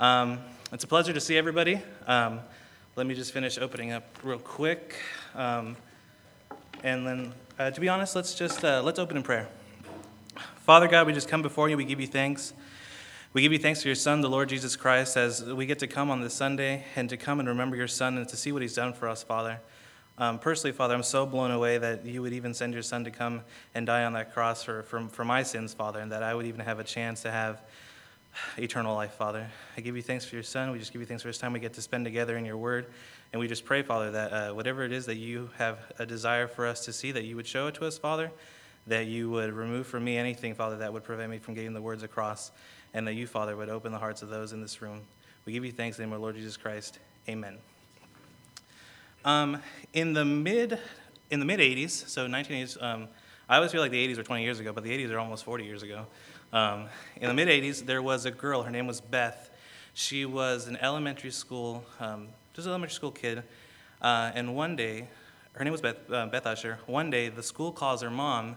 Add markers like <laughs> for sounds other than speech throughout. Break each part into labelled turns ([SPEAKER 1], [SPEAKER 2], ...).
[SPEAKER 1] Um, it's a pleasure to see everybody. Um, let me just finish opening up real quick. Um, and then, uh, to be honest, let's just uh, let's open in prayer. Father God, we just come before you. We give you thanks. We give you thanks for your Son, the Lord Jesus Christ, as we get to come on this Sunday and to come and remember your Son and to see what he's done for us, Father. Um, personally, Father, I'm so blown away that you would even send your Son to come and die on that cross for, for, for my sins, Father, and that I would even have a chance to have eternal life, Father. I give you thanks for your Son. We just give you thanks for this time we get to spend together in your word. And we just pray, Father, that uh, whatever it is that you have a desire for us to see, that you would show it to us, Father, that you would remove from me anything, Father, that would prevent me from getting the words across, and that you, Father, would open the hearts of those in this room. We give you thanks in the name of Lord Jesus Christ. Amen. Um, in the mid in the mid 80s, so 1980s, um, I always feel like the 80s were 20 years ago, but the 80s are almost 40 years ago. Um, in the mid 80s, there was a girl. Her name was Beth. She was an elementary school, um, just an elementary school kid. Uh, and one day, her name was Beth, uh, Beth Usher. One day, the school calls her mom,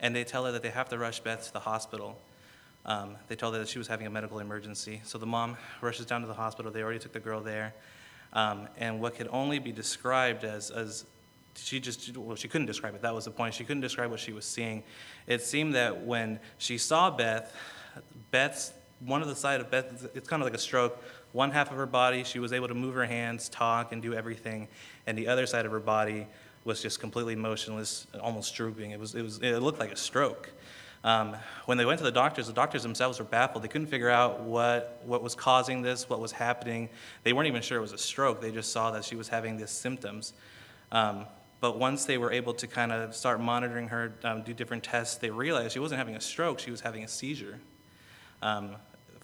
[SPEAKER 1] and they tell her that they have to rush Beth to the hospital. Um, they told her that she was having a medical emergency. So the mom rushes down to the hospital. They already took the girl there. Um, and what could only be described as, as she just, well, she couldn't describe it. That was the point. She couldn't describe what she was seeing. It seemed that when she saw Beth, Beth's, one of the side of Beth, it's kind of like a stroke. One half of her body, she was able to move her hands, talk, and do everything. And the other side of her body was just completely motionless, almost drooping. It, was, it, was, it looked like a stroke. Um, when they went to the doctors, the doctors themselves were baffled. They couldn't figure out what, what was causing this, what was happening. They weren't even sure it was a stroke. They just saw that she was having these symptoms. Um, but once they were able to kind of start monitoring her, um, do different tests, they realized she wasn't having a stroke, she was having a seizure. Um,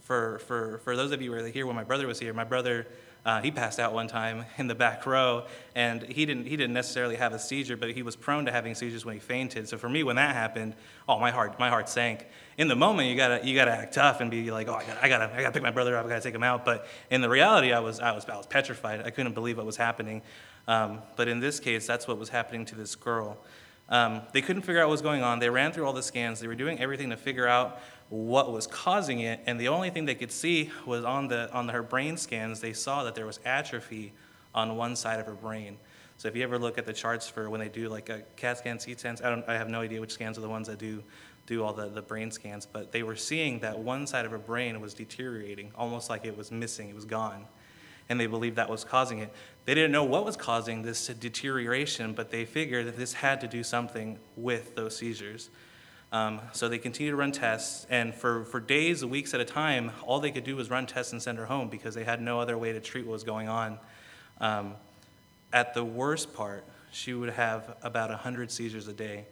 [SPEAKER 1] for, for, for those of you who were here when my brother was here, my brother uh, he passed out one time <laughs> in the back row, and he didn't, he didn't necessarily have a seizure, but he was prone to having seizures when he fainted. So for me, when that happened, oh, my heart, my heart sank. In the moment, you gotta, you gotta act tough and be like, oh, I gotta, I gotta, I gotta pick my brother up, I gotta take him out. But in the reality, I was, I was, I was petrified. I couldn't believe what was happening. Um, but in this case, that's what was happening to this girl. Um, they couldn't figure out what was going on. They ran through all the scans. They were doing everything to figure out what was causing it, and the only thing they could see was on, the, on her brain scans, they saw that there was atrophy on one side of her brain. So if you ever look at the charts for when they do like a CAT scan, CT scans, I, don't, I have no idea which scans are the ones that do, do all the, the brain scans, but they were seeing that one side of her brain was deteriorating, almost like it was missing, it was gone. And they believed that was causing it. They didn't know what was causing this deterioration, but they figured that this had to do something with those seizures. Um, so they continued to run tests, and for, for days, weeks at a time, all they could do was run tests and send her home because they had no other way to treat what was going on. Um, at the worst part, she would have about 100 seizures a day.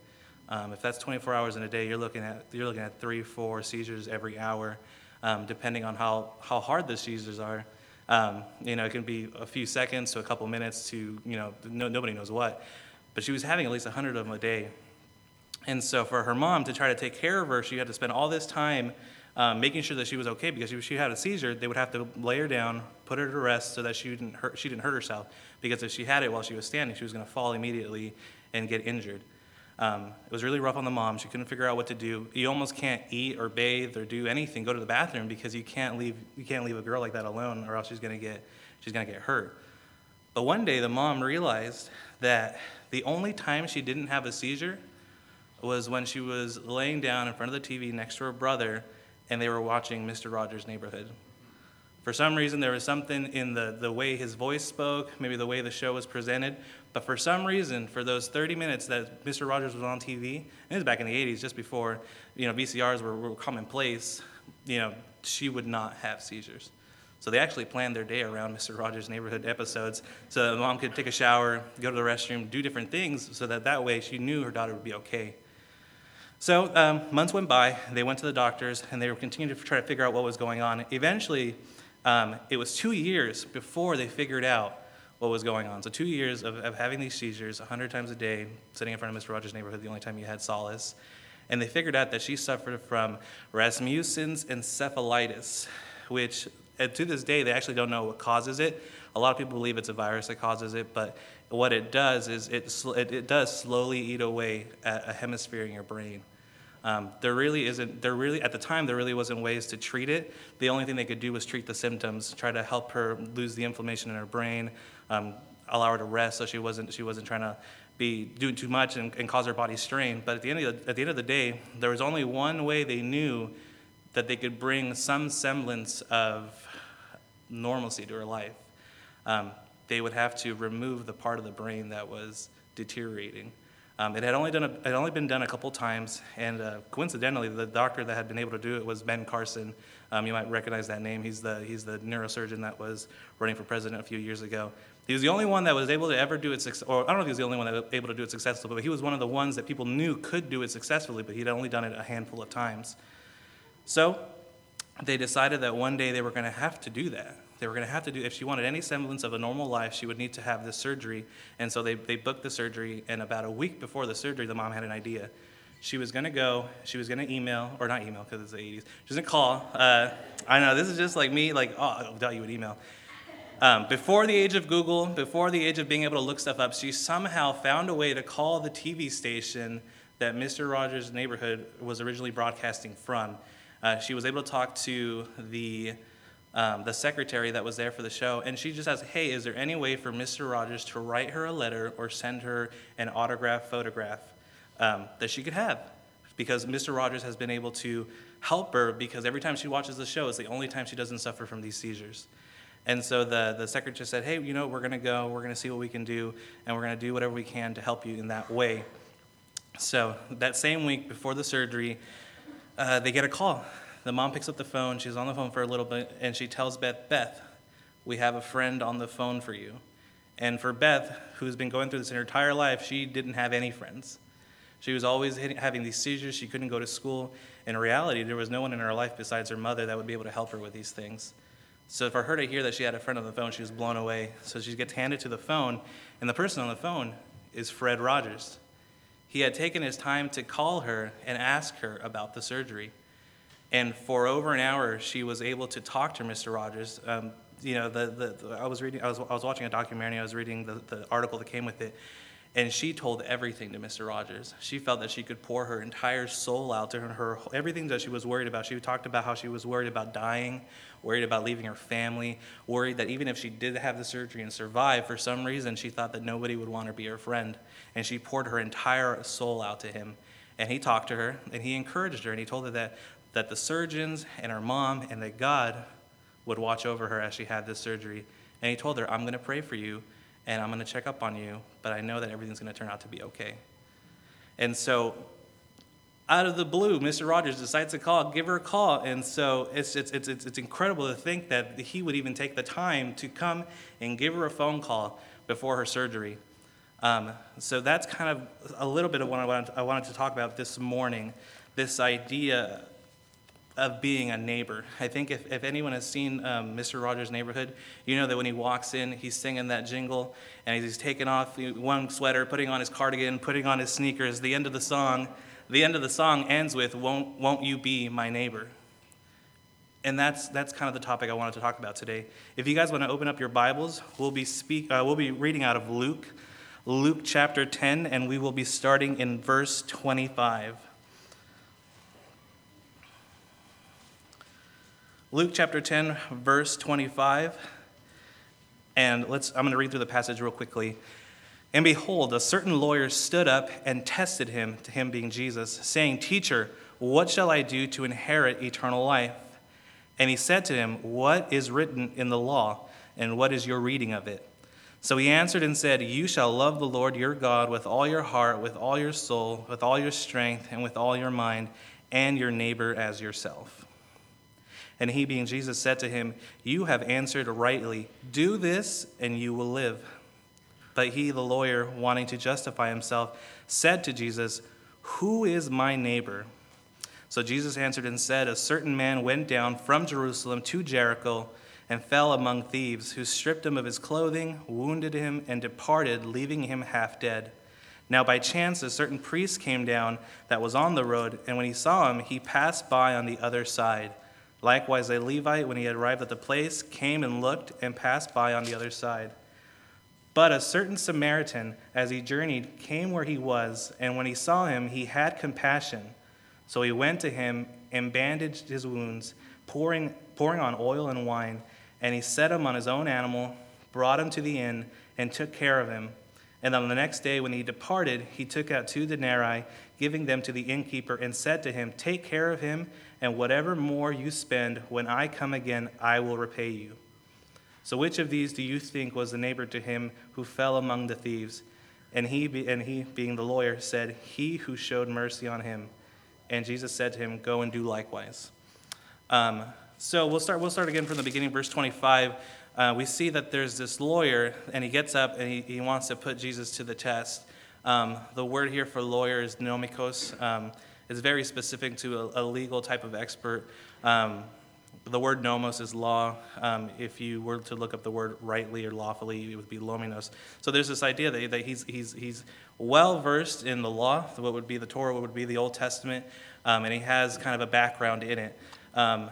[SPEAKER 1] Um, if that's 24 hours in a day, you're looking at, you're looking at three, four seizures every hour, um, depending on how, how hard the seizures are. Um, you know, it can be a few seconds to a couple minutes to, you know, no, nobody knows what. But she was having at least 100 of them a day. And so for her mom to try to take care of her, she had to spend all this time um, making sure that she was okay because if she had a seizure, they would have to lay her down, put her to rest so that she didn't hurt, she didn't hurt herself. Because if she had it while she was standing, she was going to fall immediately and get injured. Um, it was really rough on the mom. She couldn't figure out what to do. You almost can't eat or bathe or do anything, go to the bathroom because you can't leave you can't leave a girl like that alone, or else she's to get she's going to get hurt. But one day, the mom realized that the only time she didn't have a seizure was when she was laying down in front of the TV next to her brother and they were watching Mr. Rogers' Neighborhood. For some reason, there was something in the, the way his voice spoke, maybe the way the show was presented, but for some reason, for those 30 minutes that Mr. Rogers was on TV, and it was back in the 80s, just before you know VCRs were, were commonplace, you know, she would not have seizures. So they actually planned their day around Mr. Rogers' Neighborhood episodes, so that mom could take a shower, go to the restroom, do different things, so that that way she knew her daughter would be okay. So um, months went by, they went to the doctors, and they were continuing to try to figure out what was going on. Eventually, um, it was two years before they figured out what was going on. So two years of, of having these seizures 100 times a day, sitting in front of Mr. Rogers' neighborhood, the only time you had solace. And they figured out that she suffered from Rasmussen's encephalitis, which to this day they actually don't know what causes it. A lot of people believe it's a virus that causes it, but what it does is it, it, it does slowly eat away at a hemisphere in your brain. Um, there really isn't, there really, at the time, there really wasn't ways to treat it. The only thing they could do was treat the symptoms, try to help her lose the inflammation in her brain, um, allow her to rest so she wasn't, she wasn't trying to be doing too much and, and cause her body strain. But at the, end of the, at the end of the day, there was only one way they knew that they could bring some semblance of normalcy to her life. Um, they would have to remove the part of the brain that was deteriorating. Um, it had only done a, had only been done a couple times, and uh, coincidentally, the doctor that had been able to do it was Ben Carson. Um, you might recognize that name. He's the he's the neurosurgeon that was running for president a few years ago. He was the only one that was able to ever do it, or I don't know if he was the only one that was able to do it successfully, but he was one of the ones that people knew could do it successfully, but he'd only done it a handful of times. So they decided that one day they were going to have to do that. They were going to have to do, if she wanted any semblance of a normal life, she would need to have this surgery. And so they, they booked the surgery, and about a week before the surgery, the mom had an idea. She was going to go, she was going to email, or not email because it's the 80s, she was going to call. Uh, I know, this is just like me, like, oh, I thought you would email. Um, before the age of Google, before the age of being able to look stuff up, she somehow found a way to call the TV station that Mr. Rogers' neighborhood was originally broadcasting from. Uh, she was able to talk to the um, the secretary that was there for the show, and she just asked, "Hey, is there any way for Mr. Rogers to write her a letter or send her an autograph photograph um, that she could have?" Because Mr. Rogers has been able to help her because every time she watches the show, it's the only time she doesn't suffer from these seizures. And so the, the secretary said, Hey, you know, we're going to go, we're going to see what we can do, and we're going to do whatever we can to help you in that way. So that same week before the surgery, uh, they get a call the mom picks up the phone. She's on the phone for a little bit, and she tells Beth, Beth, we have a friend on the phone for you. And for Beth, who's been going through this in her entire life, she didn't have any friends. She was always having these seizures. She couldn't go to school. In reality, there was no one in her life besides her mother that would be able to help her with these things. So for her to hear that she had a friend on the phone, she was blown away. So she gets handed to the phone, and the person on the phone is Fred Rogers. He had taken his time to call her and ask her about the surgery. And for over an hour, she was able to talk to Mr. Rogers. Um, you know, the, the, the, I was reading, I was, I was watching a documentary, I was reading the, the article that came with it, and she told everything to Mr. Rogers. She felt that she could pour her entire soul out to her, her everything that she was worried about. She talked about how she was worried about dying, worried about leaving her family, worried that even if she did have the surgery and survive, for some reason she thought that nobody would want to be her friend. And she poured her entire soul out to him. And he talked to her and he encouraged her and he told her that that the surgeons and her mom and that God would watch over her as she had this surgery. And he told her, I'm going to pray for you and I'm going to check up on you, but I know that everything's going to turn out to be okay. And so, out of the blue, Mr. Rogers decides to call, give her a call. And so, it's, it's, it's, it's incredible to think that he would even take the time to come and give her a phone call before her surgery. Um, so, that's kind of a little bit of what I wanted, I wanted to talk about this morning this idea of being a neighbor. I think if, if anyone has seen um, Mr. Rogers' Neighborhood, you know that when he walks in, he's singing that jingle and he's taking off one sweater, putting on his cardigan, putting on his sneakers. The end of the song, the end of the song ends with, Won't, won't you be my neighbor? And that's, that's kind of the topic I wanted to talk about today. If you guys want to open up your Bibles, we'll be, speak, uh, we'll be reading out of Luke, Luke chapter 10, and we will be starting in verse 25. Luke chapter 10, verse 25. And let's, I'm going to read through the passage real quickly. And behold, a certain lawyer stood up and tested him, to him being Jesus, saying, Teacher, what shall I do to inherit eternal life? And he said to him, What is written in the law, and what is your reading of it? So he answered and said, You shall love the Lord your God with all your heart, with all your soul, with all your strength, and with all your mind, and your neighbor as yourself. And he, being Jesus, said to him, You have answered rightly. Do this, and you will live. But he, the lawyer, wanting to justify himself, said to Jesus, Who is my neighbor? So Jesus answered and said, A certain man went down from Jerusalem to Jericho and fell among thieves, who stripped him of his clothing, wounded him, and departed, leaving him half dead. Now, by chance, a certain priest came down that was on the road, and when he saw him, he passed by on the other side. Likewise, a Levite, when he had arrived at the place, came and looked and passed by on the other side. But a certain Samaritan, as he journeyed, came where he was, and when he saw him, he had compassion. So he went to him and bandaged his wounds, pouring, pouring on oil and wine, and he set him on his own animal, brought him to the inn, and took care of him. And on the next day, when he departed, he took out two denarii, giving them to the innkeeper, and said to him, Take care of him, and whatever more you spend, when I come again, I will repay you. So which of these do you think was the neighbor to him who fell among the thieves? And he, and he, being the lawyer, said, He who showed mercy on him. And Jesus said to him, Go and do likewise. Um, so we'll start, we'll start again from the beginning, verse 25. Uh, we see that there's this lawyer, and he gets up and he, he wants to put Jesus to the test. Um, the word here for lawyer is nomikos. Um, it's very specific to a, a legal type of expert. Um, the word nomos is law. Um, if you were to look up the word rightly or lawfully, it would be lominos. So there's this idea that, that he's, he's, he's well versed in the law, what would be the Torah, what would be the Old Testament, um, and he has kind of a background in it. Um,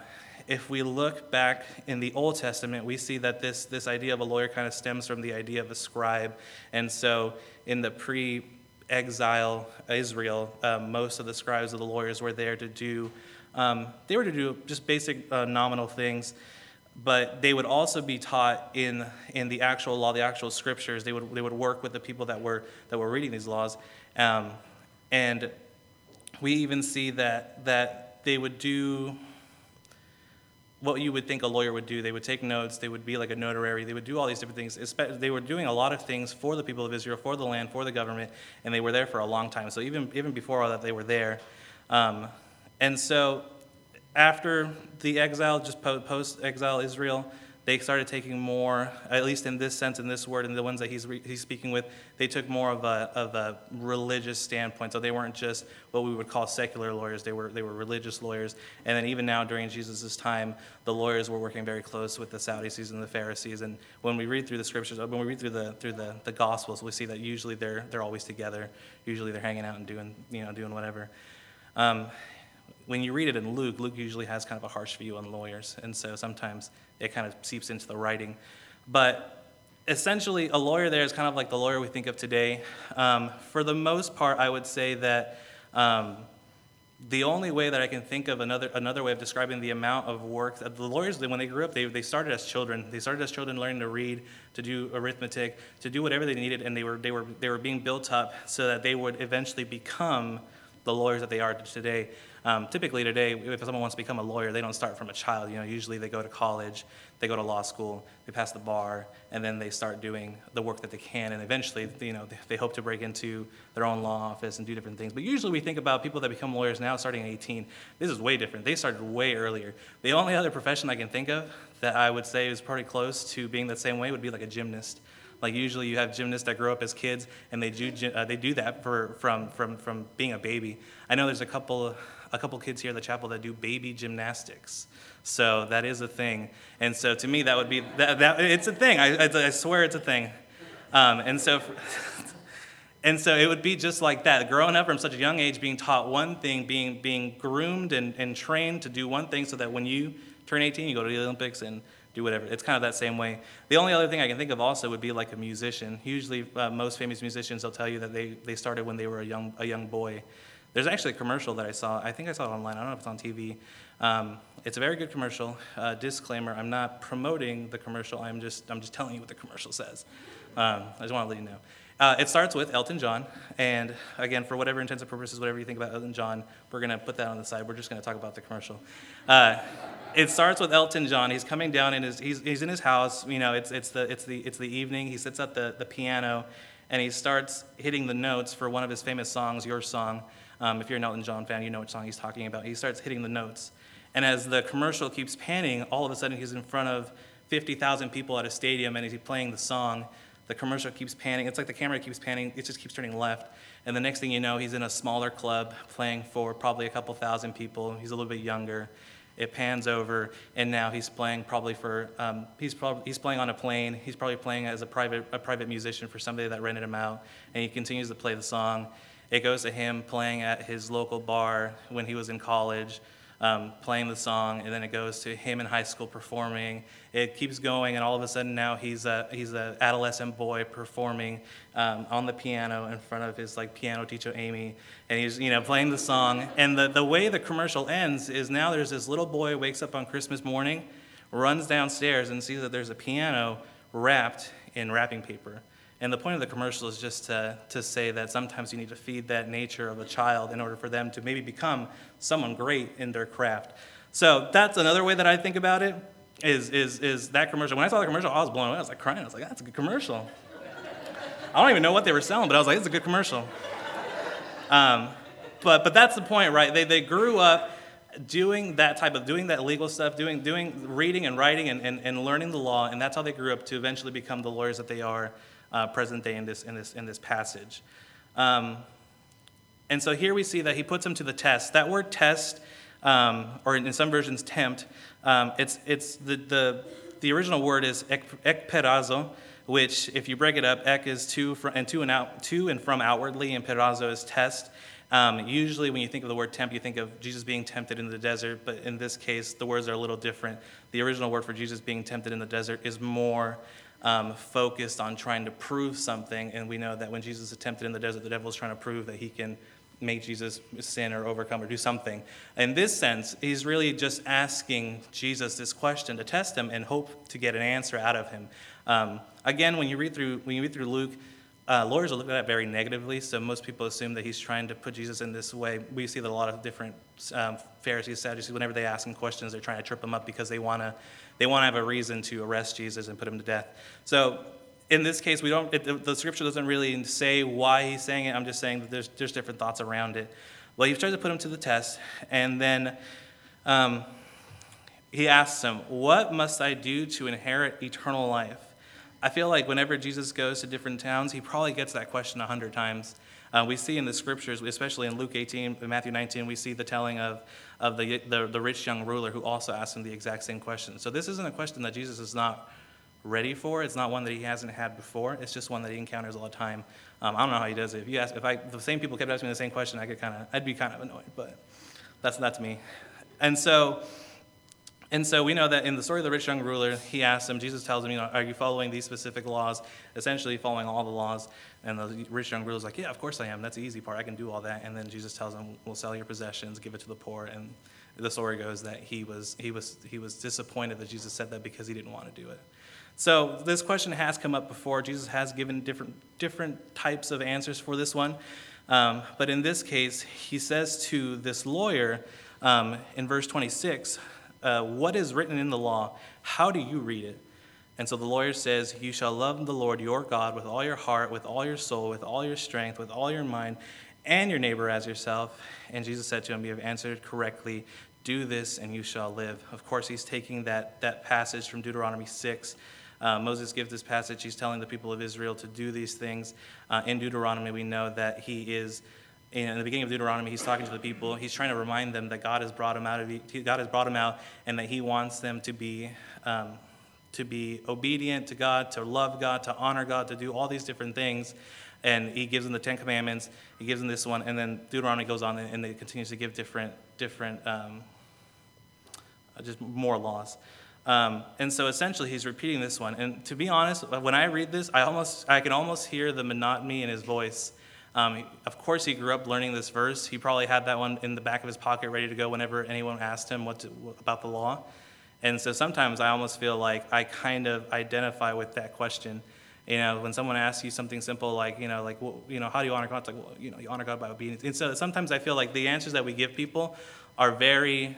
[SPEAKER 1] if we look back in the Old Testament, we see that this, this idea of a lawyer kind of stems from the idea of a scribe. And so in the pre exile Israel, um, most of the scribes of the lawyers were there to do um, they were to do just basic uh, nominal things, but they would also be taught in, in the actual law, the actual scriptures. They would, they would work with the people that were, that were reading these laws. Um, and we even see that, that they would do what you would think a lawyer would do. They would take notes, they would be like a notary, they would do all these different things. They were doing a lot of things for the people of Israel, for the land, for the government, and they were there for a long time. So even, even before all that, they were there. Um, and so after the exile, just post exile Israel, they started taking more, at least in this sense, in this word, and the ones that he's, re- he's speaking with, they took more of a, of a religious standpoint. So they weren't just what we would call secular lawyers, they were, they were religious lawyers. And then even now, during Jesus' time, the lawyers were working very close with the Sadducees and the Pharisees. And when we read through the scriptures, when we read through the, through the, the Gospels, we see that usually they're, they're always together. Usually they're hanging out and doing, you know, doing whatever. Um, when you read it in Luke, Luke usually has kind of a harsh view on lawyers, and so sometimes it kind of seeps into the writing. But essentially, a lawyer there is kind of like the lawyer we think of today. Um, for the most part, I would say that um, the only way that I can think of another, another way of describing the amount of work that the lawyers, when they grew up, they, they started as children. They started as children learning to read, to do arithmetic, to do whatever they needed, and they were, they were, they were being built up so that they would eventually become the lawyers that they are today. Um, typically today, if someone wants to become a lawyer, they don't start from a child. You know, usually they go to college, they go to law school, they pass the bar, and then they start doing the work that they can. And eventually, you know, they hope to break into their own law office and do different things. But usually, we think about people that become lawyers now, starting at 18. This is way different. They started way earlier. The only other profession I can think of that I would say is pretty close to being the same way would be like a gymnast. Like usually you have gymnasts that grow up as kids and they do, uh, they do that for, from, from, from being a baby. I know there's a couple, a couple kids here at the chapel that do baby gymnastics. So that is a thing. And so to me, that would be, that, that it's a thing. I, I, I swear it's a thing. Um, and so, <laughs> and so it would be just like that. Growing up from such a young age, being taught one thing, being, being groomed and, and trained to do one thing so that when you turn 18, you go to the Olympics and do whatever. It's kind of that same way. The only other thing I can think of also would be like a musician. Usually, uh, most famous musicians, they'll tell you that they, they started when they were a young, a young boy. There's actually a commercial that I saw. I think I saw it online. I don't know if it's on TV. Um, it's a very good commercial. Uh, disclaimer: I'm not promoting the commercial. I'm just I'm just telling you what the commercial says. Um, I just want to let you know. Uh, it starts with Elton John, and again, for whatever intents and purposes, whatever you think about Elton John, we're gonna put that on the side. We're just gonna talk about the commercial. Uh, it starts with Elton John. He's coming down in his he's, he's in his house. You know, it's it's the it's the it's the evening. He sits at the the piano, and he starts hitting the notes for one of his famous songs, "Your Song." Um, if you're an Elton John fan, you know what song he's talking about. He starts hitting the notes, and as the commercial keeps panning, all of a sudden he's in front of 50,000 people at a stadium, and he's playing the song. The commercial keeps panning. It's like the camera keeps panning. It just keeps turning left. And the next thing you know, he's in a smaller club playing for probably a couple thousand people. He's a little bit younger it pans over, and now he's playing probably for um, he's probably he's playing on a plane. He's probably playing as a private a private musician for somebody that rented him out, and he continues to play the song. It goes to him playing at his local bar when he was in college. um, playing the song, and then it goes to him in high school performing. It keeps going, and all of a sudden now he's a he's an adolescent boy performing um, on the piano in front of his like piano teacher Amy, and he's you know playing the song. And the the way the commercial ends is now there's this little boy wakes up on Christmas morning, runs downstairs and sees that there's a piano wrapped in wrapping paper. And the point of the commercial is just to, to say that sometimes you need to feed that nature of a child in order for them to maybe become someone great in their craft. So that's another way that I think about it is, is, is that commercial. When I saw the commercial, I was blown away. I was like crying. I was like, that's a good commercial. I don't even know what they were selling, but I was like, it's a good commercial. Um, but, but that's the point, right? They, they grew up doing that type of doing that legal stuff doing doing reading and writing and, and, and learning the law and that's how they grew up to eventually become the lawyers that they are uh, present day in this, in this, in this passage. Um, and so here we see that he puts him to the test. That word test, um, or in some versions tempt, um, it's, it's the, the, the original word is ek, ekperazo, which if you break it up, ek is to, and to and, out, to and from outwardly, and perazo is test. Um, usually, when you think of the word tempt, you think of Jesus being tempted in the desert, but in this case, the words are a little different. The original word for Jesus being tempted in the desert is more um, focused on trying to prove something. And we know that when Jesus attempted in the desert, the devil is trying to prove that he can make Jesus sin or overcome or do something. In this sense, he's really just asking Jesus this question to test him and hope to get an answer out of him. Um, again, when you read through when you read through Luke, uh, lawyers look at that very negatively, so most people assume that he's trying to put Jesus in this way. We see that a lot of different um, Pharisees, Sadducees, whenever they ask him questions, they're trying to trip him up because they want to they want to have a reason to arrest Jesus and put him to death. So in this case, we don't. It, the scripture doesn't really say why he's saying it. I'm just saying that there's there's different thoughts around it. Well, he tries to put him to the test, and then um, he asks him, "What must I do to inherit eternal life?" I feel like whenever Jesus goes to different towns, he probably gets that question a hundred times. Uh, we see in the scriptures, especially in Luke 18, and Matthew 19, we see the telling of, of the, the, the rich young ruler who also asked him the exact same question. So this isn't a question that Jesus is not ready for. It's not one that he hasn't had before. It's just one that he encounters all the time. Um, I don't know how he does it. If you ask, if I, if the same people kept asking me the same question, I could kind of, I'd be kind of annoyed. But that's that's me. And so and so we know that in the story of the rich young ruler, he asks him, Jesus tells him, you know, are you following these specific laws? Essentially following all the laws. And the rich young ruler's like, yeah, of course I am. That's the easy part. I can do all that. And then Jesus tells him, we'll sell your possessions, give it to the poor. And the story goes that he was, he was, he was disappointed that Jesus said that because he didn't want to do it. So this question has come up before. Jesus has given different, different types of answers for this one. Um, but in this case, he says to this lawyer um, in verse 26, uh, What is written in the law? How do you read it? And so the lawyer says, You shall love the Lord your God with all your heart, with all your soul, with all your strength, with all your mind, and your neighbor as yourself. And Jesus said to him, You have answered correctly. Do this and you shall live. Of course, he's taking that, that passage from Deuteronomy 6. Uh, Moses gives this passage. He's telling the people of Israel to do these things. Uh, in Deuteronomy, we know that he is in the beginning of Deuteronomy, he's talking to the people. He's trying to remind them that God has brought him out of God has brought him out, and that He wants them to be um, to be obedient to God, to love God, to honor God, to do all these different things. And He gives them the Ten Commandments. He gives them this one, and then Deuteronomy goes on and it continues to give different different um, just more laws. Um, and so essentially, he's repeating this one. And to be honest, when I read this, I almost I can almost hear the monotony in his voice um, of course, he grew up learning this verse. He probably had that one in the back of his pocket ready to go whenever anyone asked him what to, about the law. And so sometimes I almost feel like I kind of identify with that question. You know, when someone asks you something simple like, you know, like, well, you know, how do you honor God? It's like, well, you know, you honor God by obedience. And so sometimes I feel like the answers that we give people are very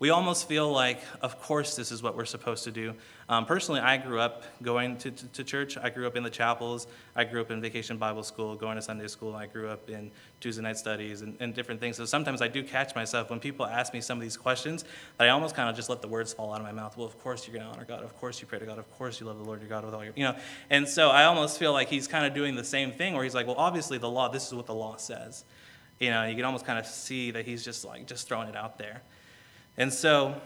[SPEAKER 1] we almost feel like, of course, this is what we're supposed to do. Um, personally, I grew up going to, to, to, church. I grew up in the chapels. I grew up in vacation Bible school, going to Sunday school. I grew up in Tuesday night studies and, and different things. So sometimes I do catch myself when people ask me some of these questions that I almost kind of just let the words fall out of my mouth. Well, of course you're going to honor God. Of course you pray to God. Of course you love the Lord your God with all your, you know. And so I almost feel like he's kind of doing the same thing where he's like, well, obviously the law, this is what the law says. You know, you can almost kind of see that he's just like, just throwing it out there. And so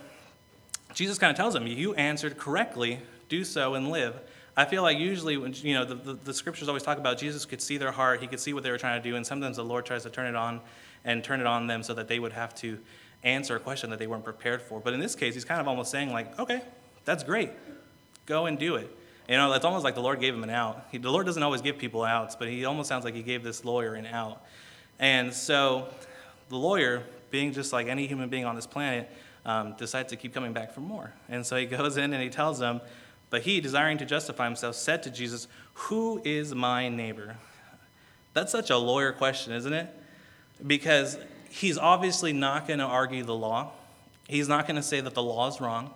[SPEAKER 1] Jesus kind of tells him, You answered correctly, do so and live. I feel like usually, when, you know, the, the, the, scriptures always talk about Jesus could see their heart, he could see what they were trying to do, and sometimes the Lord tries to turn it on and turn it on them so that they would have to answer a question that they weren't prepared for. But in this case, he's kind of almost saying, like, okay, that's great. Go and do it. You know, it's almost like the Lord gave him an out. He, the Lord doesn't always give people outs, but he almost sounds like he gave this lawyer an out. And so the lawyer, being just like any human being on this planet, um, decides to keep coming back for more. And so he <laughs> goes in and he tells them, but he, desiring to justify himself, said to Jesus, Who is my neighbor? That's such a lawyer question, isn't it? Because he's obviously not going to argue the law. He's not going to say that the law is wrong.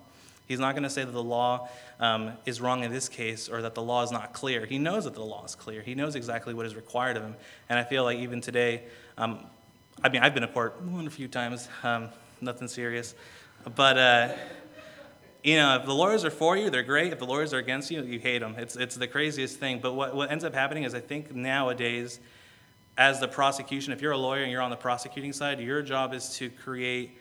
[SPEAKER 1] He's not going to say that the law um, is wrong in this case or that the law is not clear. He knows that the law is clear. He knows exactly what is required of him. And I feel like even today, um, I mean, I've been to court a few times, um, nothing serious. But, uh, you know, if the lawyers are for you, they're great. If the lawyers are against you, you hate them. It's, it's the craziest thing. But what, what ends up happening is I think nowadays, as the prosecution, if you're a lawyer and you're on the prosecuting side, your job is to create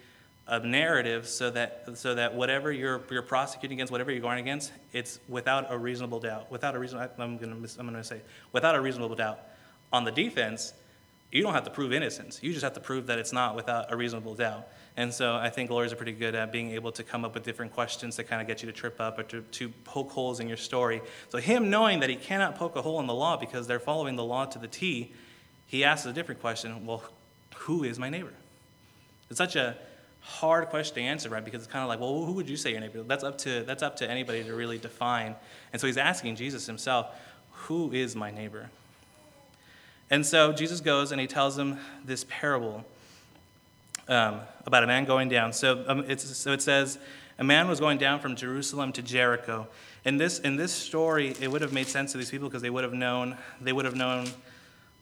[SPEAKER 1] a narrative so that so that whatever you're you're prosecuting against, whatever you're going against, it's without a reasonable doubt. Without a reason, I'm going to I'm going to say without a reasonable doubt. On the defense, you don't have to prove innocence. You just have to prove that it's not without a reasonable doubt. And so I think lawyers are pretty good at being able to come up with different questions to kind of get you to trip up or to, to poke holes in your story. So him knowing that he cannot poke a hole in the law because they're following the law to the T, he asks a different question. Well, who is my neighbor? It's such a hard question to answer, right? Because it's kind of like, well, who would you say your neighbor? That's up to that's up to anybody to really define. And so he's asking Jesus himself, who is my neighbor? And so Jesus goes and he tells them this parable um, about a man going down. So, um, so it says, a man was going down from Jerusalem to Jericho. In this, in this story, it would have made sense to these people because they would have known they would have known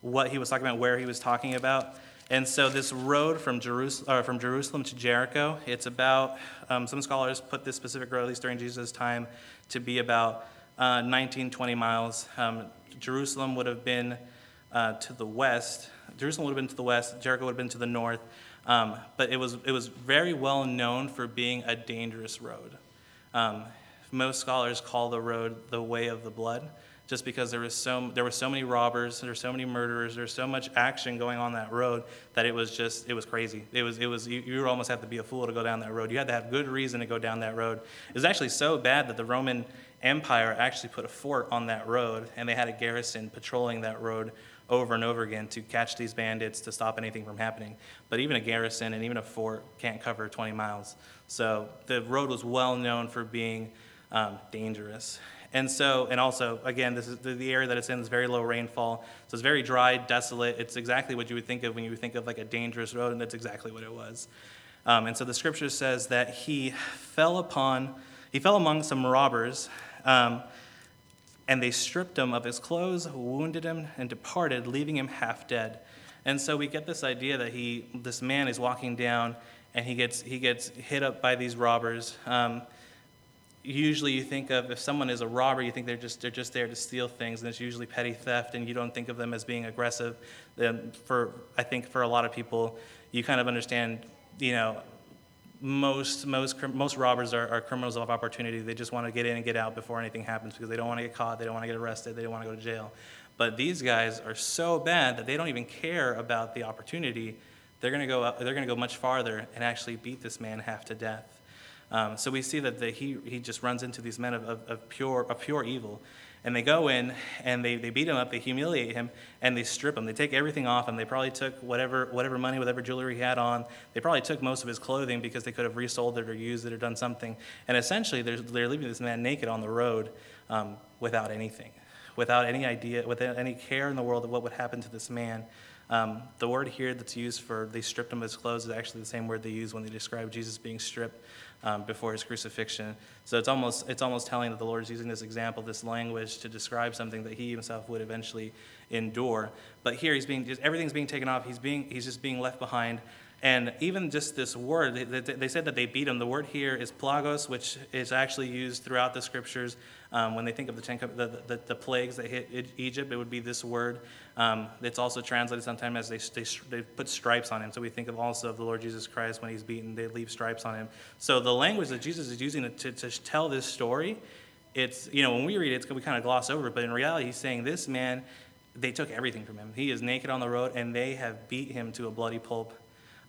[SPEAKER 1] what he was talking about, where he was talking about. And so this road from Jerusalem, from Jerusalem to Jericho, it's about, um, some scholars put this specific road, at least during Jesus' time, to be about uh, 19, 20 miles. Um, Jerusalem would have been uh, to the west. Jerusalem would have been to the west. Jericho would have been to the north. Um, but it was, it was very well known for being a dangerous road. Um, most scholars call the road the way of the blood just because there was so there were so many robbers, there were so many murderers, there was so much action going on that road that it was just it was crazy. It was it was you, you almost had to be a fool to go down that road. You had to have good reason to go down that road. It was actually so bad that the Roman Empire actually put a fort on that road, and they had a garrison patrolling that road over and over again to catch these bandits to stop anything from happening. But even a garrison and even a fort can't cover 20 miles. So the road was well known for being um, dangerous. And so, and also, again, this is the, the, area that it's in is very low rainfall. So it's very dry, desolate. It's exactly what you would think of when you think of like a dangerous road, and that's exactly what it was. Um, and so the scripture says that he fell upon, he fell among some robbers, um, and they stripped him of his clothes, wounded him, and departed, leaving him half dead. And so we get this idea that he, this man is walking down, and he gets, he gets hit up by these robbers. Um, usually you think of if someone is a robber you think they're just they're just there to steal things and it's usually petty theft and you don't think of them as being aggressive then for i think for a lot of people you kind of understand you know most most most robbers are, are criminals of opportunity. They just want to get in and get out before anything happens because they don't want to get caught they don't want to get arrested they don't want to go to jail. But these guys are so bad that they don't even care about the opportunity. They're going to go they're going to go much farther and actually beat this man half to death. Um, so we see that the, he, he just runs into these men of, of, of, pure, of pure evil. And they go in and they, they beat him up, they humiliate him, and they strip him. They take everything off him. They probably took whatever, whatever money, whatever jewelry he had on. They probably took most of his clothing because they could have resold it or used it or done something. And essentially, they're, they're leaving this man naked on the road um, without anything, without any idea, without any care in the world of what would happen to this man. Um, the word here that's used for they stripped him of his clothes is actually the same word they use when they describe Jesus being stripped um, before his crucifixion. So it's almost, it's almost telling that the Lord is using this example, this language, to describe something that he himself would eventually endure. But here, he's being, just, everything's being taken off. He's, being, he's just being left behind. And even just this word, they, they, said that they beat him. The word here is plagos, which is actually used throughout the scriptures. Um, when they think of the, ten, the, the, the, plagues that hit Egypt, it would be this word. Um, it's also translated sometimes as they, they, they, put stripes on him. So we think of also of the Lord Jesus Christ when he's beaten, they leave stripes on him. So the language that Jesus is using to, to, tell this story, it's, you know, when we read it, it's, we kind of gloss over it, but in reality, he's saying this man, they took everything from him. He is naked on the road, and they have beat him to a bloody pulp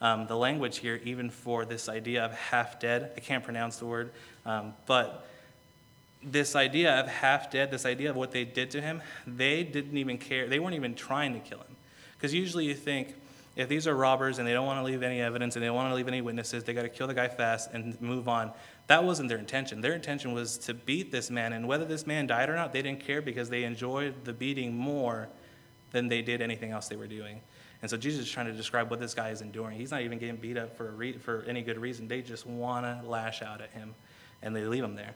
[SPEAKER 1] Um, the language here, even for this idea of half dead, I can't pronounce the word, um, but this idea of half dead, this idea of what they did to him, they didn't even care. They weren't even trying to kill him. Because usually you think, if these are robbers and they don't want to leave any evidence and they don't want to leave any witnesses, they got to kill the guy fast and move on. That wasn't their intention. Their intention was to beat this man, and whether this man died or not, they didn't care because they enjoyed the beating more than they did anything else they were doing. And so Jesus is trying to describe what this guy is enduring. He's not even getting beat up for, re- for any good reason. They just want to lash out at him, and they leave him there.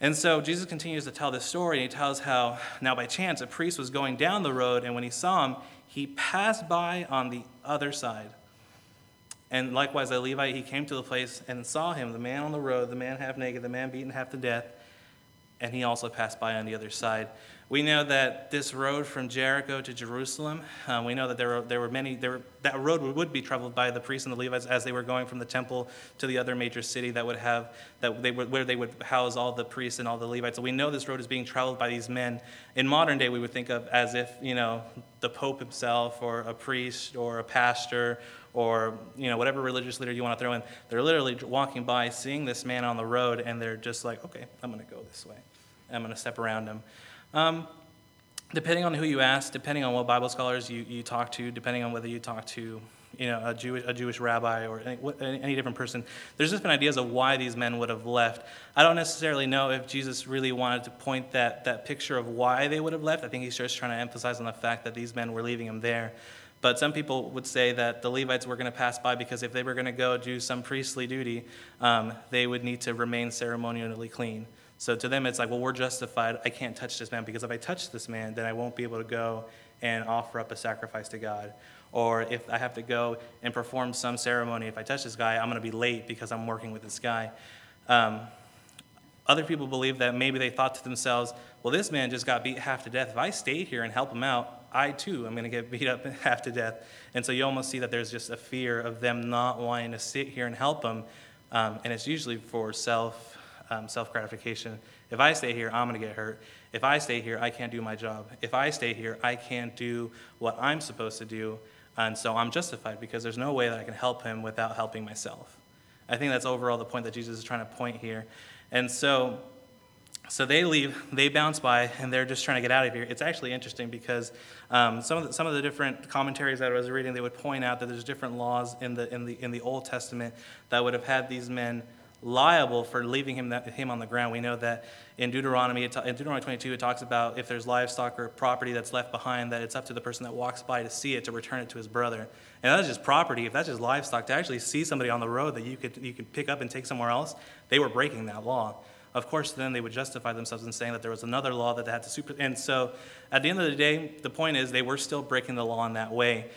[SPEAKER 1] And so Jesus continues to tell this story, and he tells how now by chance a priest was going down the road, and when he saw him, he passed by on the other side. And likewise, a Levite, he came to the place and saw him, the man on the road, the man half naked, the man beaten half to death, and he also passed by on the other side. We know that this road from Jericho to Jerusalem, um, we know that there were, there were many, there were, that road would be traveled by the priests and the Levites as they were going from the temple to the other major city that would have, that they would, where they would house all the priests and all the Levites. So we know this road is being traveled by these men. In modern day, we would think of as if, you know, the Pope himself or a priest or a pastor or you know whatever religious leader you want to throw in they're literally walking by seeing this man on the road and they're just like okay i'm going to go this way i'm going to step around him um, depending on who you ask, depending on what Bible scholars you, you talk to, depending on whether you talk to you know, a, Jewish, a Jewish rabbi or any, any, different person, there's different ideas of why these men would have left. I don't necessarily know if Jesus really wanted to point that, that picture of why they would have left. I think he's just trying to emphasize on the fact that these men were leaving him there. But some people would say that the Levites were going to pass by because if they were going to go do some priestly duty, um, they would need to remain ceremonially clean. So to them, it's like, well, we're justified. I can't touch this man because if I touch this man, then I won't be able to go and offer up a sacrifice to God. Or if I have to go and perform some ceremony, if I touch this guy, I'm going to be late because I'm working with this guy. Um, other people believe that maybe they thought to themselves, well, this man just got beat half to death. If I stay here and help him out, I too am going to get <laughs> beat up <laughs> half to death. And so you almost see that there's just a fear of them not wanting to sit here and help him. Um, and it's usually for self um, self gratification. If I stay here, I'm going to get hurt. If I stay here, I can't do my job. If I stay here, I can't do what I'm supposed to do. And so I'm justified because there's no way that I can help him without helping myself. I think that's overall the point that Jesus is trying to point here. And so, so they leave, they bounce by, and they're just trying to get out of here. It's actually interesting because um, some, of the, some of the different commentaries that I was reading, they would point out that there's different laws in the, in the, in the Old Testament that would have had these men liable for leaving him, that, him on the ground. We know that in Deuteronomy, in Deuteronomy 22, it talks about if there's livestock or property that's left behind, that it's up to the person that walks by to see it to return it to his brother. And that's just property. If that's just livestock, to actually see somebody on the road that you could, you could pick up and take somewhere else, they were breaking that law. Of course, then they would justify themselves in saying that there was another law that they had to super. And so at the end of the day, the point is they were still breaking the law in that way.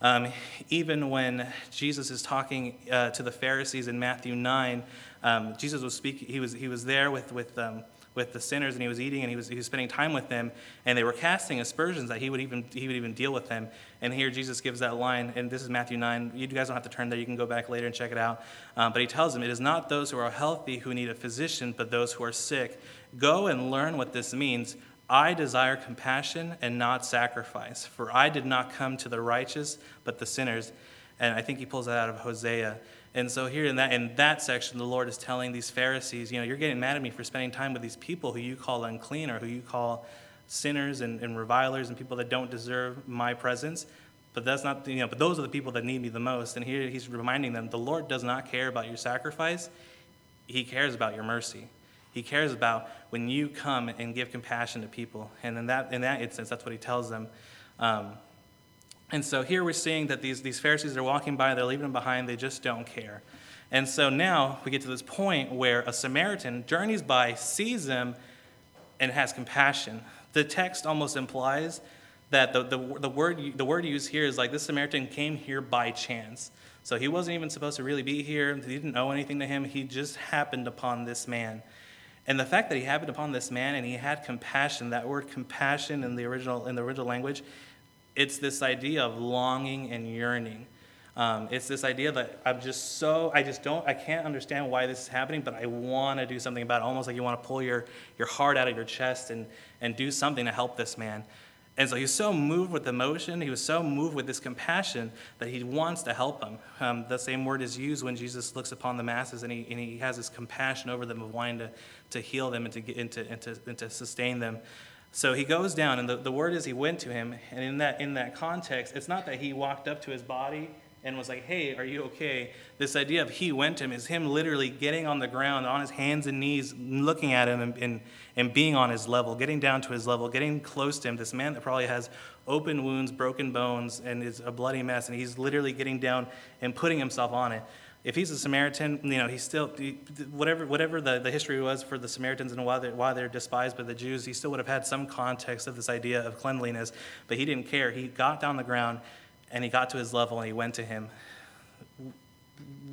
[SPEAKER 1] Um, even when Jesus is talking uh, to the Pharisees in Matthew 9, um, Jesus was speaking, he was, he was there with, with, um, with the sinners and he was eating and he was, he was spending time with them and they were casting aspersions that he would, even, he would even deal with them. And here Jesus gives that line, and this is Matthew 9. You guys don't have to turn there, you can go back later and check it out. Um, but he tells them, It is not those who are healthy who need a physician, but those who are sick. Go and learn what this means. I desire compassion and not sacrifice, for I did not come to the righteous, but the sinners. And I think he pulls that out of Hosea. And so here in that in that section, the Lord is telling these Pharisees, you know, you're getting mad at me for spending time with these people who you call unclean or who you call sinners and, and revilers and people that don't deserve my presence. But that's not, you know, but those are the people that need me the most. And here he's reminding them, the Lord does not care about your sacrifice. He cares about your mercy. He cares about when you come and give compassion to people. And in that, in that instance, that's what he tells them. Um, and so here we're seeing that these, these Pharisees are walking by, they're leaving them behind, they just don't care. And so now we get to this point where a Samaritan journeys by, sees them, and has compassion. The text almost implies that the, the, the, word, the word used here is like this Samaritan came here by chance. So he wasn't even supposed to really be here. He didn't owe anything to him. He just happened upon this man. And the fact that he happened upon this man and he had compassion, that word compassion in the original, in the original language, it's this idea of longing and yearning. Um, it's this idea that I'm just so, I just don't, I can't understand why this is happening, but I want to do something about it. Almost like you want to pull your, your heart out of your chest and, and do something to help this man. And so he was so moved with emotion, he was so moved with this compassion that he wants to help them. Um, the same word is used when Jesus looks upon the masses and he, and he has this compassion over them of wanting to, to heal them and to, get, and, to, and, to, and to sustain them. So he goes down, and the, the word is he went to him. And in that, in that context, it's not that he walked up to his body and was like, hey, are you okay? This idea of he went to him is him literally getting on the ground, on his hands and knees, looking at him and, and, and being on his level, getting down to his level, getting close to him. This man that probably has open wounds, broken bones, and is a bloody mess, and he's literally getting down and putting himself on it. If he's a Samaritan, you know, he's still, whatever, whatever the, the history was for the Samaritans and why they're, why they're despised by the Jews, he still would have had some context of this idea of cleanliness, but he didn't care. He got down the ground and he got to his level and he went to him.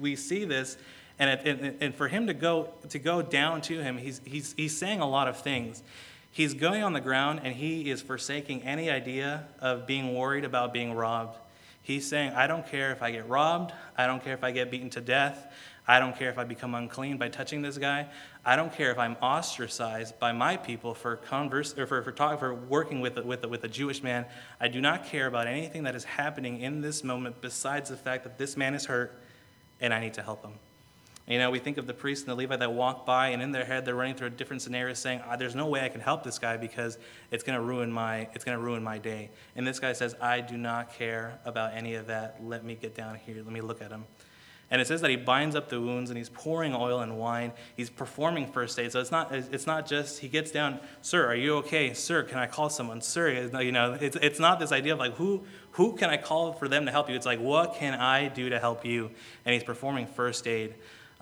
[SPEAKER 1] We see this, and, it, and, and for him to go, to go down to him, he's, he's, he's saying a lot of things. He's going on the ground and he is forsaking any idea of being worried about being robbed. He's saying, I don't care if I get robbed. I don't care if I get beaten to death. I don't care if I become unclean by touching this guy. I don't care if I'm ostracized by my people for converse or for, for, talk, for working with, with, with a Jewish man. I do not care about anything that is happening in this moment besides the fact that this man is hurt and I need to help him. You know, we think of the priest and the Levite that walk by, and in their head they're running through a different scenario, saying, ah, "There's no way I can help this guy because it's going to ruin my it's going to ruin my day." And this guy says, "I do not care about any of that. Let me get down here. Let me look at him." And it says that he binds up the wounds and he's pouring oil and wine. He's performing first aid. So it's not, it's not just he gets down, sir, are you okay? Sir, can I call someone? Sir, you know, it's, it's not this idea of like, who, who can I call for them to help you? It's like, what can I do to help you? And he's performing first aid.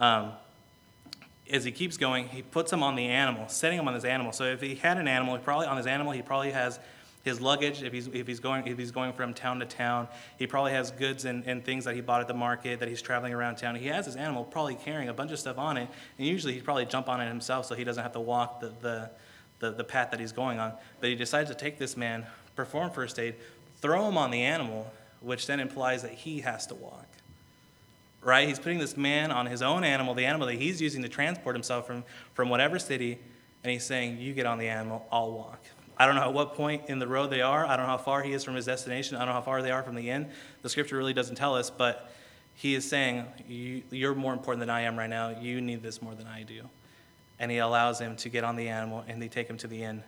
[SPEAKER 1] Um, as he keeps going, he puts him on the animal, setting him on this animal. So if he had an animal, he probably on his animal, he probably has his luggage, if he's, if he's, going, if he's going from town to town, he probably has goods and, and things that he bought at the market that he's traveling around town. He has his animal probably carrying a bunch of stuff on it, and usually he'd probably jump on it himself so he doesn't have to walk the, the, the, the path that he's going on. But he decides to take this man, perform first aid, throw him on the animal, which then implies that he has to walk. Right? He's putting this man on his own animal, the animal that he's using to transport himself from, from whatever city, and he's saying, You get on the animal, I'll walk. I don't know at what point in the road they are. I don't know how far he is from his destination. I don't know how far they are from the inn. The scripture really doesn't tell us, but he is saying, you, are more important than I am right now. You need this more than I do. And he allows him to get on the animal and they take him to the inn.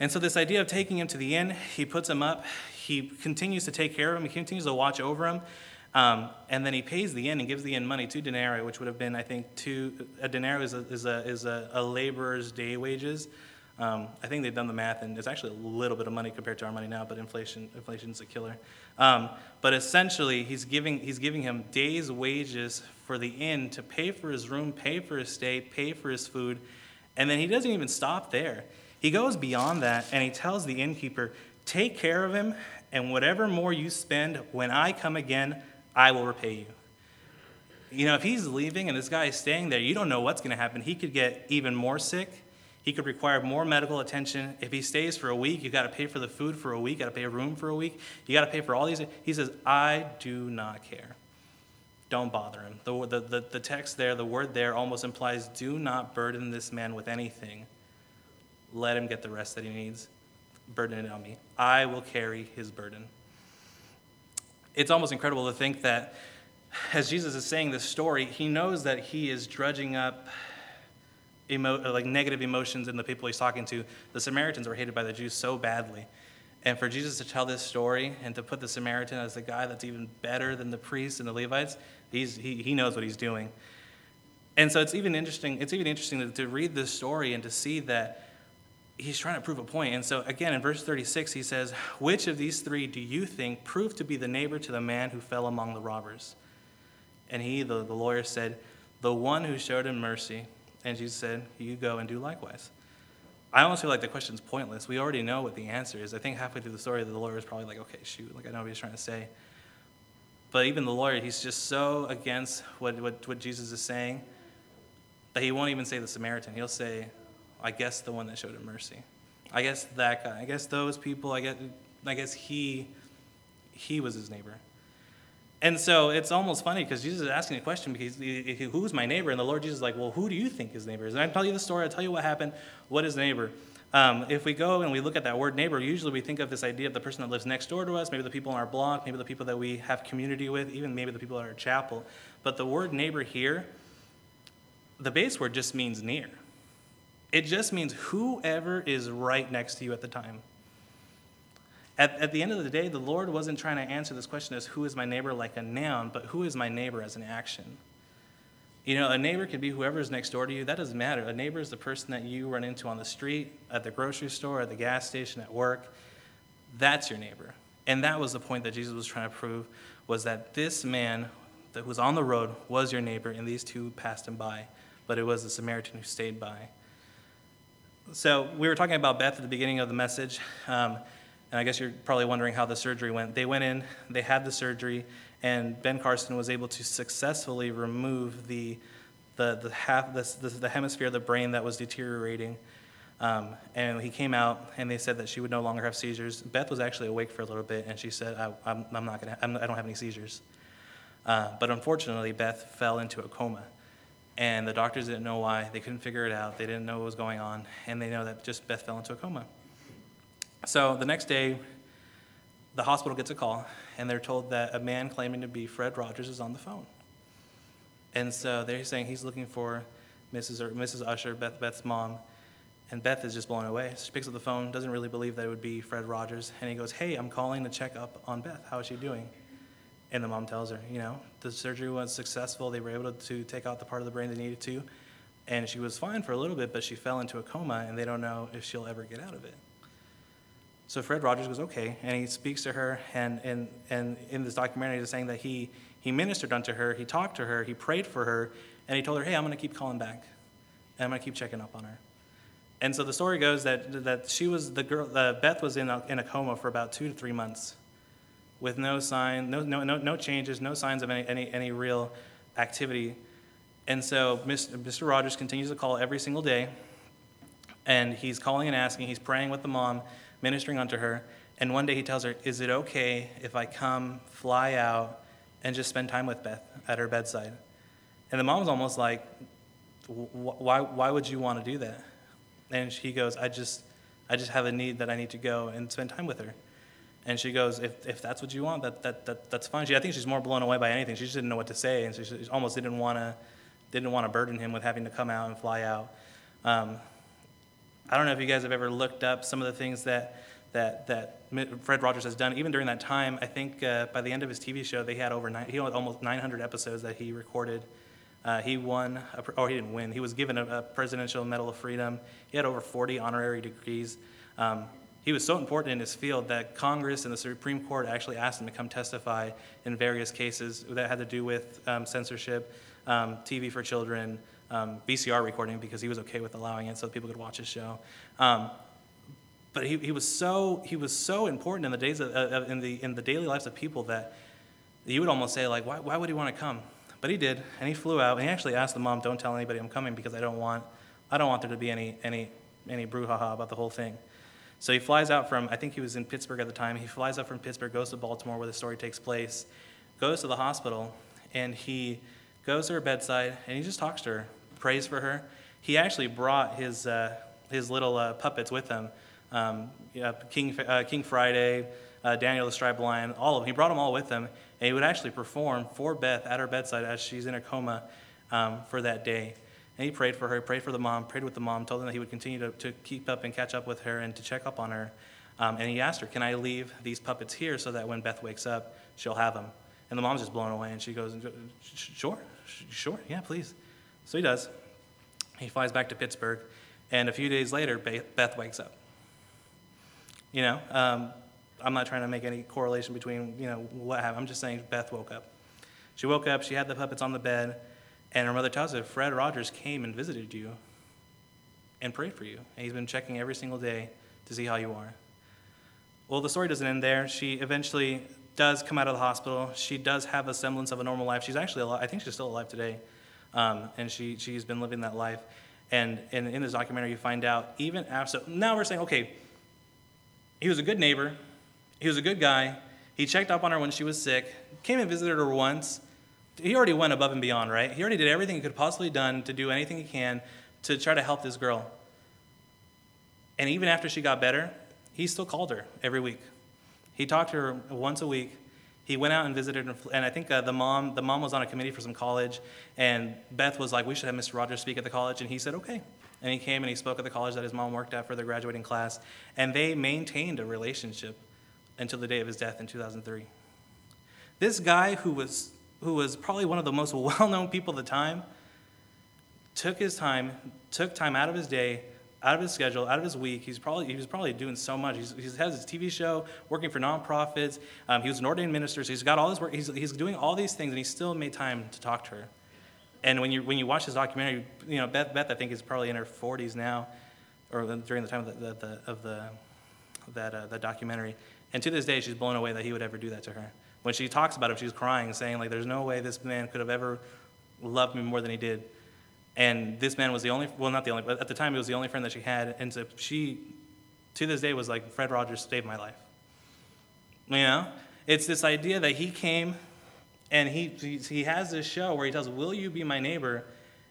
[SPEAKER 1] And so, this idea of taking him to the inn, he puts him up. He continues to take care of him. He continues to watch over him. Um, and then he pays the inn and gives the inn money, two denarii, which would have been, I think, two. A denarii is a, is a, is a, a laborer's day wages. Um, I think they've done the math, and it's actually a little bit of money compared to our money now, but inflation inflation's a killer. Um, but essentially, he's giving, he's giving him days' wages for the inn to pay for his room, pay for his stay, pay for his food, and then he doesn't even stop there. He goes beyond that, and he tells the innkeeper, Take care of him, and whatever more you spend, when I come again, I will repay you. You know, if he's leaving and this guy is staying there, you don't know what's going to happen. He could get even more sick he could require more medical attention. If he stays for a week, you got to pay for the food for a week, got to pay a room for a week. You got to pay for all these. He says, I do not care. Don't bother him. The, the, the, the text there, the word there almost implies do not burden this man with anything. Let him get the rest that he needs. Burden it on me. I will carry his burden. It's almost incredible to think that as Jesus is saying this story, he knows that he is drudging up emo- like negative emotions in the people he's talking to. The Samaritans were hated by the Jews so badly. And for Jesus to tell this story and to put the Samaritan as the guy that's even better than the priests and the Levites, he's, he, he knows what he's doing. And so it's even interesting, it's even interesting to, to read this story and to see that he's trying to prove a point. And so again, in verse 36, he says, Which of these three do you think proved to be the neighbor to the man who fell among the robbers? And he, the, the lawyer, said, The one who showed him mercy. And Jesus said, You go and do likewise. I almost feel like the question's pointless. We already know what the answer is. I think halfway through the story, the lawyer is probably like, Okay, shoot, like I know what he's trying to say. But even the lawyer, he's just so against what, what, what Jesus is saying that he won't even say the Samaritan. He'll say, I guess the one that showed him mercy. I guess that guy. I guess those people. I guess, I guess he, he was his neighbor. And so it's almost funny because Jesus is asking a question because who's my neighbor? And the Lord Jesus is like, well, who do you think his neighbor is? And I tell you the story, I tell you what happened, what is neighbor? Um, if we go and we look at that word neighbor, usually we think of this idea of the person that lives next door to us, maybe the people on our block, maybe the people that we have community with, even maybe the people at our chapel. But the word neighbor here, the base word just means near. It just means whoever is right next to you at the time. At, at the end of the day, the Lord wasn't trying to answer this question as who is my neighbor like a noun, but who is my neighbor as an action. You know, a neighbor can be whoever is next door to you. That doesn't matter. A neighbor is the person that you run into on the street, at the grocery store, at the gas station, at work. That's your neighbor. And that was the point that Jesus was trying to prove was that this man that was on the road was your neighbor, and these two passed him by, but it was the Samaritan who stayed by. So we were talking about Beth at the beginning of the message, um, and I guess you're probably wondering how the surgery went. They went in, they had the surgery, and Ben Carson was able to successfully remove the the the half the, the, the hemisphere of the brain that was deteriorating. Um, and he came out, and they said that she would no longer have seizures. Beth was actually awake for a little bit, and she said, I, am I'm not gonna, I'm, I don't have any seizures." Uh, but unfortunately, Beth fell into a coma. And the doctors didn't know why. They couldn't figure it out. They didn't know what was going on. And they know that just Beth fell into a coma. So the next day, the hospital gets a call, and they're told that a man claiming to be Fred Rogers is on the phone. And so they're saying he's looking for Mrs. or Mrs. Usher, Beth, Beth's mom. And Beth is just blown away. She picks up the phone, doesn't really believe that it would be Fred Rogers. And he goes, Hey, I'm calling to check up on Beth. How is she doing? And the mom tells her, you know, the surgery was successful. They were able to take out the part of the brain they needed to. And she was fine for a little bit, but she fell into a coma, and they don't know if she'll ever get out of it. So Fred Rogers goes, okay. And he speaks to her, and, and, and in this documentary, he's saying that he, he ministered unto her, he talked to her, he prayed for her, and he told her, hey, I'm going to keep calling back, and I'm going to keep checking up on her. And so the story goes that, that she was, the girl, uh, Beth was in a, in a coma for about two to three months with no sign, no, no, no, no changes, no signs of any, any, any real activity. And so Mr. Rogers continues to call every single day, and he's calling and asking, he's praying with the mom, ministering unto her. And one day he tells her, Is it okay if I come, fly out, and just spend time with Beth at her bedside? And the mom's almost like, why, why would you want to do that? And he goes, I just, I just have a need that I need to go and spend time with her. And she goes, if, if that's what you want, that, that, that, that's fine. She, I think she's more blown away by anything. She just didn't know what to say, and she, she almost didn't want to didn't want to burden him with having to come out and fly out. Um, I don't know if you guys have ever looked up some of the things that that that Fred Rogers has done. Even during that time, I think uh, by the end of his TV show, they had over nine, he had almost 900 episodes that he recorded. Uh, he won, a, or he didn't win. He was given a, a, Presidential Medal of Freedom. He had over 40 honorary degrees. Um, he was so important in his field that Congress and the Supreme Court actually asked him to come testify in various cases that had to do with um, censorship, um, TV for children, um, VCR recording because he was okay with allowing it so people could watch his show. Um, but he, he was so he was so important in the days of, uh, in the in the daily lives of people that you would almost say like why, why would he want to come? But he did, and he flew out, and he actually asked the mom, "Don't tell anybody I'm coming because I don't want I don't want there to be any any any brouhaha about the whole thing." So he flies out from, I think he was in Pittsburgh at the time. He flies out from Pittsburgh, goes to Baltimore where the story takes place, goes to the hospital, and he goes to her bedside and he just talks to her, prays for her. He actually brought his, uh, his little uh, puppets with him um, yeah, King, uh, King Friday, uh, Daniel the Striped Lion, all of them. He brought them all with him, and he would actually perform for Beth at her bedside as she's in a coma um, for that day. And he prayed for her, prayed for the mom, prayed with the mom, told them that he would continue to, to keep up and catch up with her and to check up on her. Um, and he asked her, Can I leave these puppets here so that when Beth wakes up, she'll have them? And the mom's just blown away, and she goes, Sure, sure, yeah, please. So he does. He flies back to Pittsburgh, and a few days later, Beth wakes up. You know, um, I'm not trying to make any correlation between, you know, what happened. I'm just saying Beth woke up. She woke up, she had the puppets on the bed, and her mother tells her, Fred Rogers came and visited you and prayed for you. And he's been checking every single day to see how you are. Well, the story doesn't end there. She eventually does come out of the hospital. She does have a semblance of a normal life. She's actually alive. I think she's still alive today. Um, and she, she's been living that life. And, and in this documentary, you find out even after. Now we're saying, okay, he was a good neighbor. He was a good guy. He checked up on her when she was sick, came and visited her once, he already went above and beyond, right? He already did everything he could possibly done to do anything he can to try to help this girl. And even after she got better, he still called her every week. He talked to her once a week. He went out and visited, and I think uh, the mom the mom was on a committee for some college, and Beth was like, "We should have Mr. Rogers speak at the college," and he said, "Okay." And he came and he spoke at the college that his mom worked at for their graduating class, and they maintained a relationship until the day of his death in 2003. This guy, who was who was probably one of the most <laughs> well-known people at the time, took his time, took time out of his day out of his schedule, out of his week. He's probably, he was probably doing so much. He has his TV show, working for nonprofits. Um, he was an ordained minister, so he's got all this work. He's, he's doing all these things, and he still made time to talk to her. And when you, when you watch this documentary, you know, Beth, Beth, I think, is probably in her 40s now, or during the time of the, the, of the that, uh, that documentary. And to this day, she's blown away that he would ever do that to her. When she talks about him, she's crying, saying, like, there's no way this man could have ever loved me more than he did. And this man was the only, well, not the only, but at the time, he was the only friend that she had. And so she, to this day, was like, Fred Rogers saved my life. You know? It's this idea that he came and he, he has this show where he tells, Will you be my neighbor?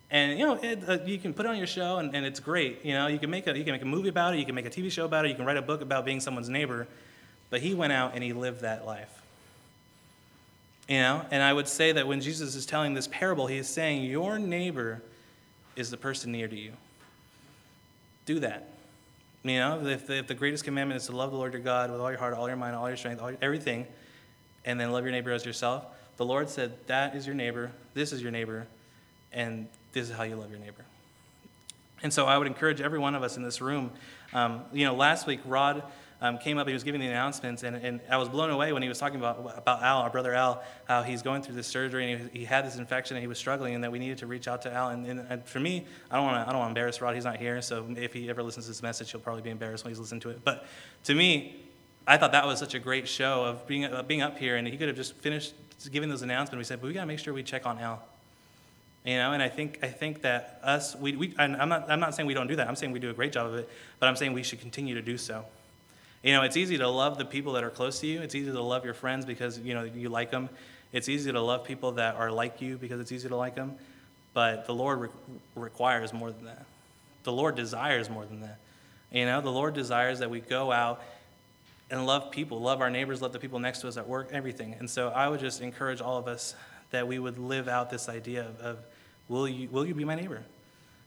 [SPEAKER 1] And you know, it, uh, you can put it on your show, and, and it's great. You know, you can make a you can make a movie about it, you can make a TV show about it, you can write a book about being someone's neighbor. But he went out and he lived that life. You know, and I would say that when Jesus is telling this parable, he is saying, Your neighbor is the person near to you. Do that. You know, if the, if the greatest commandment is to love the Lord your God with all your heart, all your mind, all your strength, all your, everything, and then love your neighbor as yourself, the Lord said, That is your neighbor, this is your neighbor, and this is how you love your neighbor. And so I would encourage every one of us in this room. Um, you know, last week, Rod um, came up, he was giving the announcements, and, and I was blown away when he was talking about, about Al, our brother Al, how he's going through this surgery and he, he had this infection and he was struggling, and that we needed to reach out to Al. And, and, and for me, I don't want to I don't want to embarrass Rod. He's not here, so if he ever listens to this message, he'll probably be embarrassed when he's listening to it. But to me, I thought that was such a great show of being, uh, being up here, and he could have just finished giving those announcements. We said, but we got to make sure we check on Al. You know, and I think I think that us we, we I'm not I'm not saying we don't do that. I'm saying we do a great job of it, but I'm saying we should continue to do so. You know, it's easy to love the people that are close to you. It's easy to love your friends because, you know, you like them. It's easy to love people that are like you because it's easy to like them. But the Lord re- requires more than that. The Lord desires more than that. You know, the Lord desires that we go out and love people, love our neighbors, love the people next to us at work, everything. And so I would just encourage all of us that we would live out this idea of, of will, you, will you be my neighbor?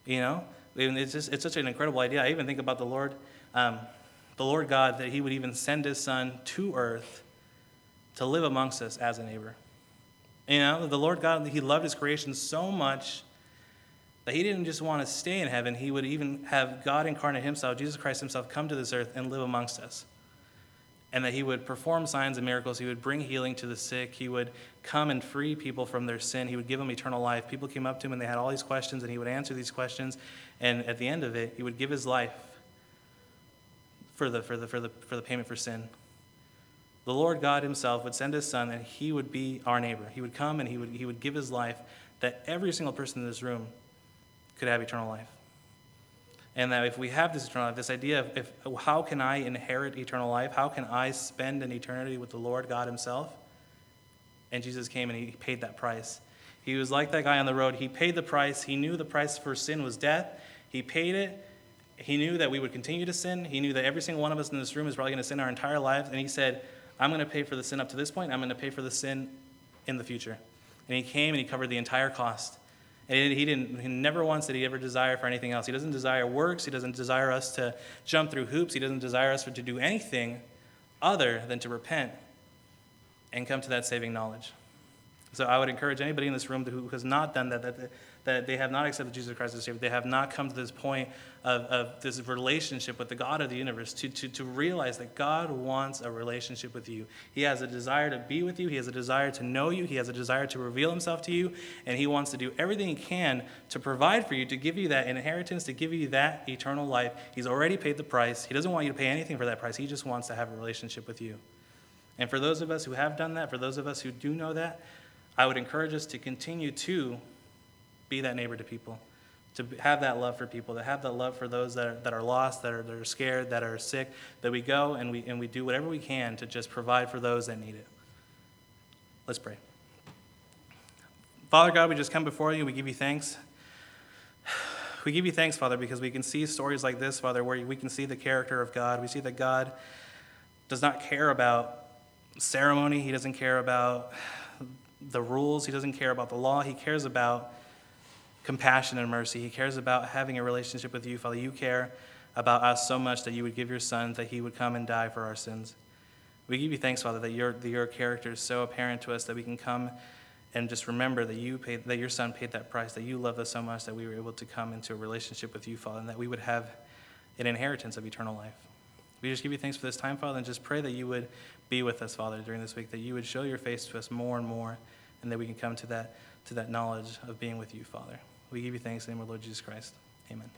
[SPEAKER 1] You know, it's, just, it's such an incredible idea. I even think about the Lord. Um, the Lord God that he would even send his son to earth to live amongst us as a neighbor. You know, the Lord God, he loved his creation so much that he didn't just want to stay in heaven, he would even have God incarnate himself, Jesus Christ himself, come to this earth and live amongst us. And that he would perform signs and miracles. He would bring healing to the sick. He would come and free people from their sin. He would give them eternal life. People came up to him and they had all these questions, and he would answer these questions. And at the end of it, he would give his life for the, for the, for the, for the payment for sin. The Lord God Himself would send His Son, and He would be our neighbor. He would come and He would, he would give His life that every single person in this room could have eternal life. And that if we have this eternal life, this idea of if, how can I inherit eternal life? How can I spend an eternity with the Lord God Himself? And Jesus came and He paid that price. He was like that guy on the road. He paid the price. He knew the price for sin was death. He paid it, he knew that we would continue to sin. He knew that every single one of us in this room is probably going to sin our entire lives. And he said, I'm going to pay for the sin up to this point. I'm going to pay for the sin in the future. And he came and he covered the entire cost. And he didn't, he never once did he ever desire for anything else. He doesn't desire works. He doesn't desire us to jump through hoops. He doesn't desire us to do anything other than to repent and come to that saving knowledge. So I would encourage anybody in this room who has not done that, that, that they have not accepted Jesus Christ as Savior, they have not come to this point of, of this relationship with the God of the universe, to, to, to realize that God wants a relationship with you. He has a desire to be with you, He has a desire to know you, He has a desire to reveal Himself to you, and He wants to do everything He can to provide for you, to give you that inheritance, to give you that eternal life. He's already paid the price. He doesn't want you to pay anything for that price, He just wants to have a relationship with you. And for those of us who have done that, for those of us who do know that, I would encourage us to continue to be that neighbor to people, to have that love for people, to have that love for those that are, that are lost, that are, that are scared, that are sick, that we go and we, and we do whatever we can to just provide for those that need it. Let's pray. Father God, we just come before you. We give you thanks. we give you thanks, Father, because we can see stories like this, Father, where we can see the character of God. We see that God does not care about ceremony, He doesn't care about the rules, He doesn't care about the law. He cares about compassion and mercy. He cares about having a relationship with you, Father. You care about us so much that you would give your Son, that He would come and die for our sins. We give you thanks, Father, that your, that your character is so apparent to us that we can come and just remember that you paid, that your Son paid that price, that you loved us so much that we were able to come into a relationship with you, Father, and that we would have an inheritance of eternal life. We just give you thanks for this time, Father, and just pray that you would be with us, Father, during this week, that you would show your face to us more and more, and that we can come to that, to that knowledge of being with you, Father. We give you thanks in the name of Lord Jesus Christ. Amen.